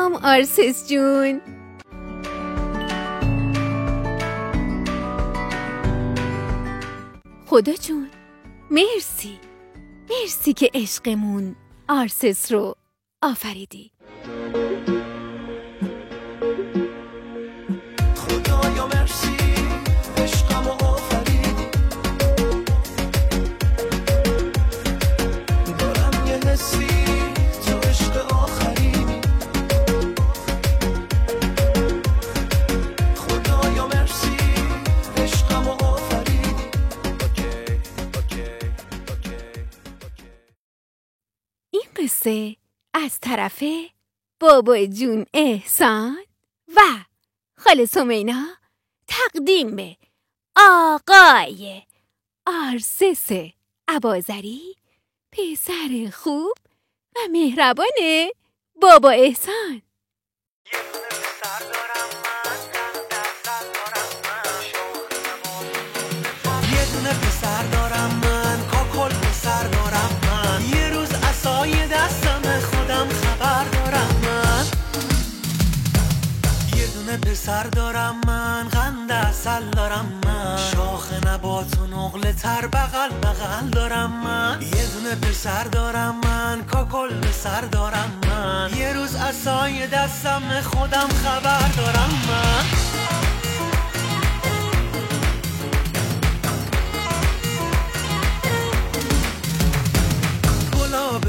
سلام آرسس جون. خدا جون مرسی. مرسی که عشقمون آرسس رو آفریدی. قصه از طرف بابا جون احسان و خاله سمینا تقدیم به آقای آرسس عبازری پسر خوب و مهربان بابا احسان. یه دونه پسر دارم من قند اصل دارم من. شاخ نبات و نقل تر بغل بغل دارم من. یه دونه پسر دارم من کاکل پسر دارم من. یه روز اصای دستم خودم خبر دارم من.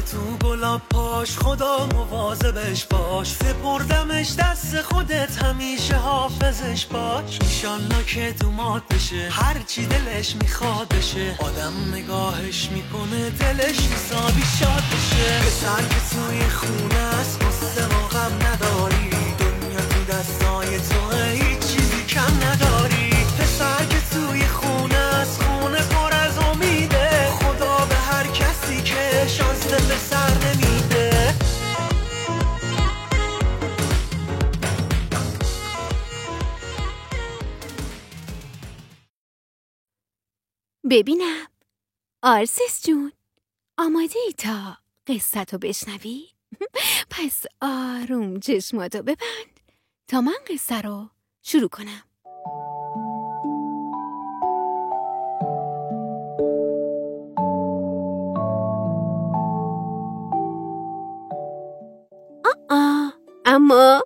تو گلاب پاش خدا مواظبش باش. سپردمش دست خودت همیشه حافظش باش. ایشالله که تو مات بشه هر چی دلش می‌خواد بشه. آدم نگاهش می‌کنه دلش حسابی شاد بشه. پسر که توی خونه است ببینم. آرسس جون آماده ای تا قصتو بشنوی؟ پس آروم چشماتو ببند تا من قصه رو شروع کنم. آه اما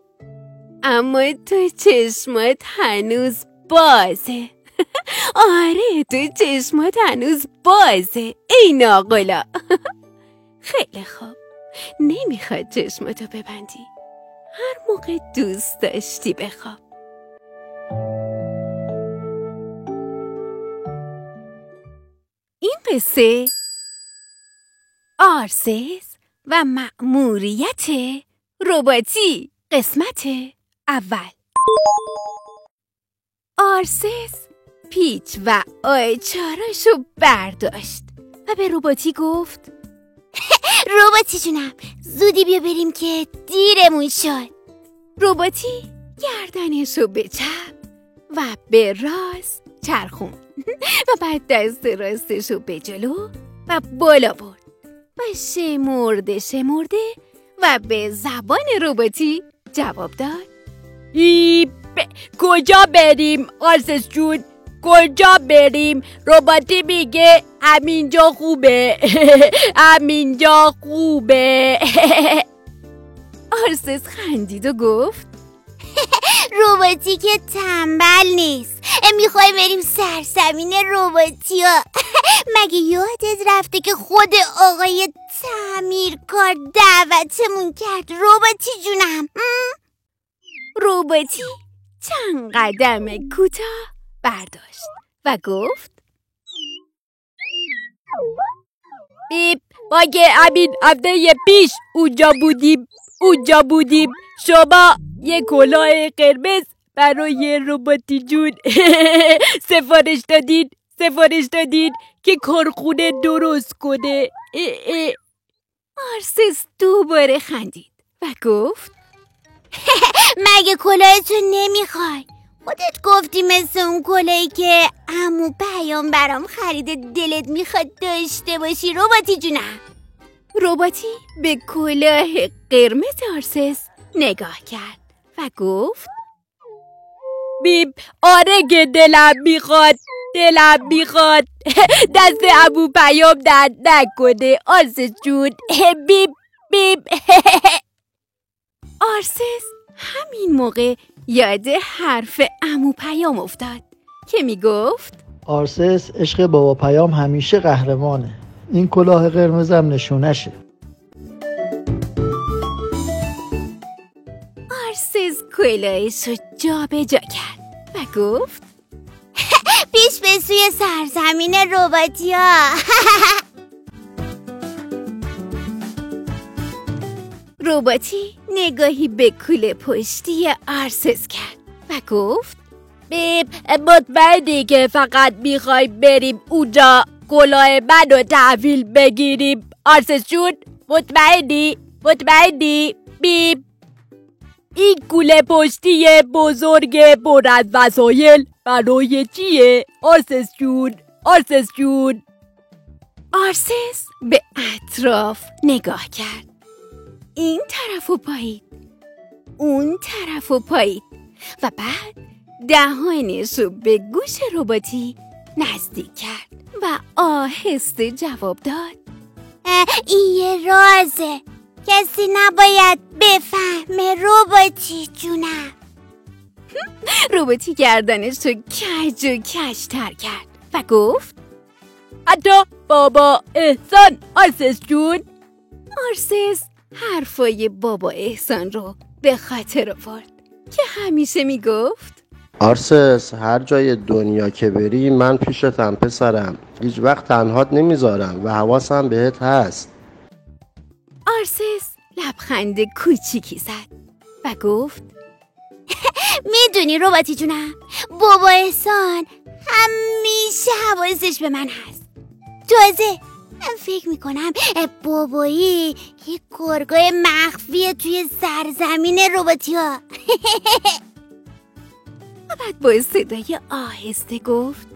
اما تو چشمات هنوز بازه. آره تو چشمات هنوز بازه. ای ناقلا. خیلی خوب. نمی‌خواد چشماتو ببندی. هر موقع دوست داشتی بخواب. این قصه آرسس و مأموریت رباتی قسمت اول. آرسس پیچ و آیچاراشو برداشت و به رباتی گفت رباتی جونم زودی بیا بریم که دیرمون شد. رباتی گردنشو به چپ و به راست چرخون و بعد دست راستشو به جلو و بالا برد و شمرده شمرده و به زبان رباتی جواب داد. ای ب- کجا بریم آرسس جون؟ کجا بریم؟ رباتی میگه همینجا خوبه. همینجا خوبه. آرسس خندید و گفت رباتی که تنبل نیست. می‌خوای بریم سرزمین رباتی ها. مگه یادت رفته که خود آقای تعمیرکار دعوتمون کرد رباتی جونم؟ م؟ رباتی چند قدم کوتاه؟ برداشت و گفت بیب که همین هفته پیش اونجا بودیم اونجا بودیم. شما یه کلاه قرمز برای رباتی جون. سفارش دادین سفارش دادین که کارخونه درست کنه. اه اه. آرسس دوباره خندید و گفت مگه کلاهتو نمی‌خوای خودت گفتی مثل اون کلاهی که امو پیام برام خریده دلت می‌خواد داشته باشی رباتی جونم. رباتی؟ به کلاه قرمز آرسس نگاه کرد و گفت بیب آره که دلم می‌خواد دلم می‌خواد. دست عمو پیام درد نکنه آرسس جون. بیب بیب. آرسس همین موقع یاد حرف عمو پیام افتاد که می‌گفت آرسس عشق بابا پیام همیشه قهرمانه. این کلاه قرمزم نشونشه. آرسس کلاهش رو جا به جا کرد و گفت پیش به سوی سرزمین روباتیا روباتی نگاهی به کوله پشتی آرسس کرد و گفت بیب مطمئنی که فقط می‌خوای بریم اونجا کلاه من رو تحویل بگیریم. آرسس جون مطمئنی؟ مطمئنی؟ بیب این کوله پشتی بزرگ پر از وسایل برای چیه؟ آرسس جون آرسس جون. آرسس به اطراف نگاه کرد. این طرف و پایید اون طرف و پایید و بعد دهانش رو به گوش رباتی نزدیک کرد و آهسته جواب داد. این یه رازه. کسی نباید بفهمه روباتی جونم. رباتی گردنش رو کج و کجتر کرد و گفت حتی بابا احسان آرسس جون. آرسس حرفای بابا احسان رو به خاطر آورد. که همیشه می‌گفت؟ آرسس هر جای دنیا که بری من پیشتم پسرم. هیچ وقت تنهات نمی‌ذارم و حواسم بهت هست. آرسس لبخند کوچیکی زد و گفت می‌دونی روباتی جونم بابا احسان همیشه حواسش به من هست. تازه من فکر می‌کنم بابایی یه گرگای مخفیه توی سرزمین روباتی ها و بعد با صدای آهسته گفت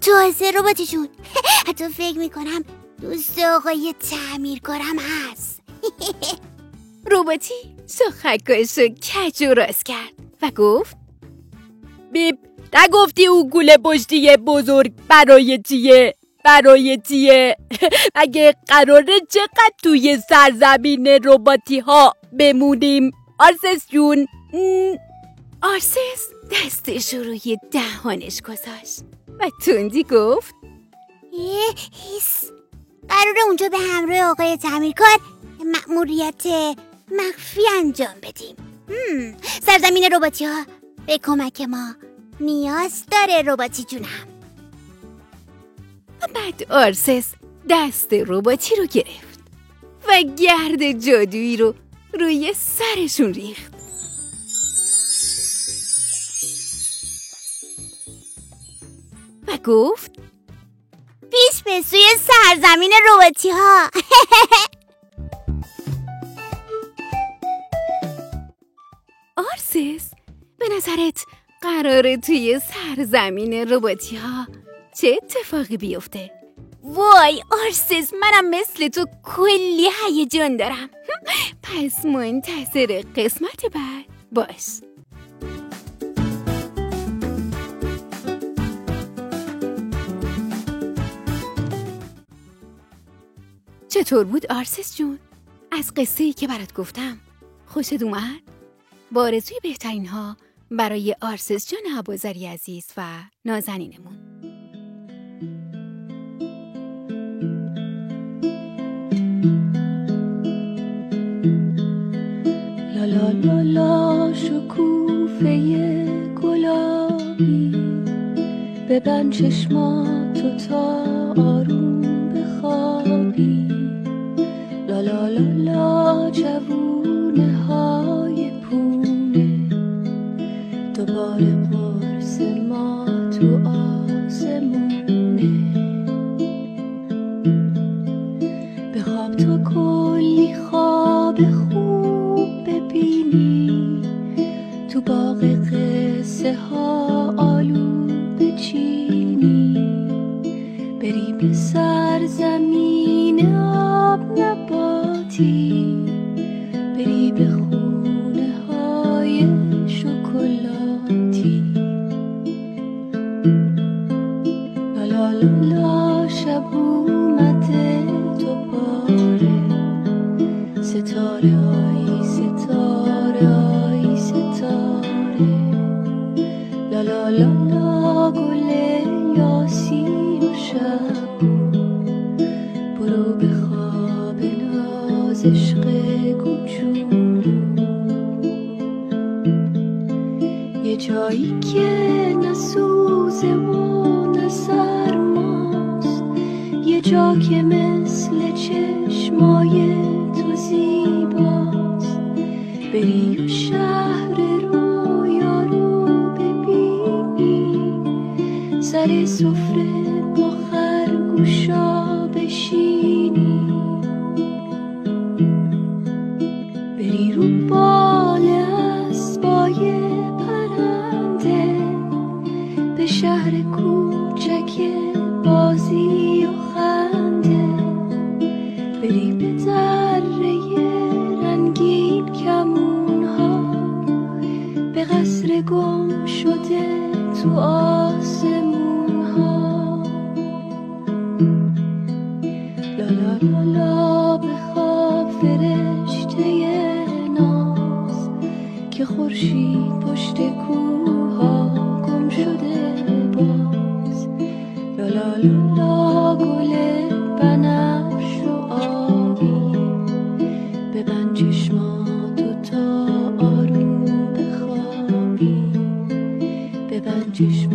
تازه روباتی جون حتی فکر می‌کنم دوست آقای تعمیرکارم هست. رباتی سخکاش رو کج و راست کرد و گفت بیب نگفتی اون گوله پشتی بزرگ برای چیه؟ برای اگه قراره چقدر توی سرزمین رباتی ها بمونیم؟ آرسس جون. آرسس دستش رو روی دهانش گذاشت. و تندی گفت هیس قراره اونجا به همراه آقای تعمیرکار مأموریت مخفی انجام بدیم. سرزمین روباتی ها به کمک ما نیاز داره روباتی جونم. بعد آرسس دست رباتی رو گرفت و گرد جادویی رو روی سرشون ریخت. و گفت پیش به سوی سرزمین روباتی ها آرسس به نظرت قراره توی سرزمین رباتی ها چه اتفاقی بیفته؟ وای آرسس منم مثل تو کلی هیجان دارم پس منتظر قسمت بعد باش چطور بود آرسس جون؟ از قصه ای که برات گفتم خوشت اومد؟ با آرزوی بهترین ها برای آرسس جان عبازری عزیز و نازنینمون لا لا لا لا شکوفه گلابی ببند چشماتو تا آروم. Переплясар за меня. جا که مثل چشمای تو زیباست. بری و شهر رویا رو ببینی. سر سفره با خرگوشا لا لا لا لا به خواب فرشته ناز که خورشید پشت کوها گم شده باز. لا لا لا لا گل بنفش و آبی. ببند چشماتو تا آروم بخوابی. ببند چشماتو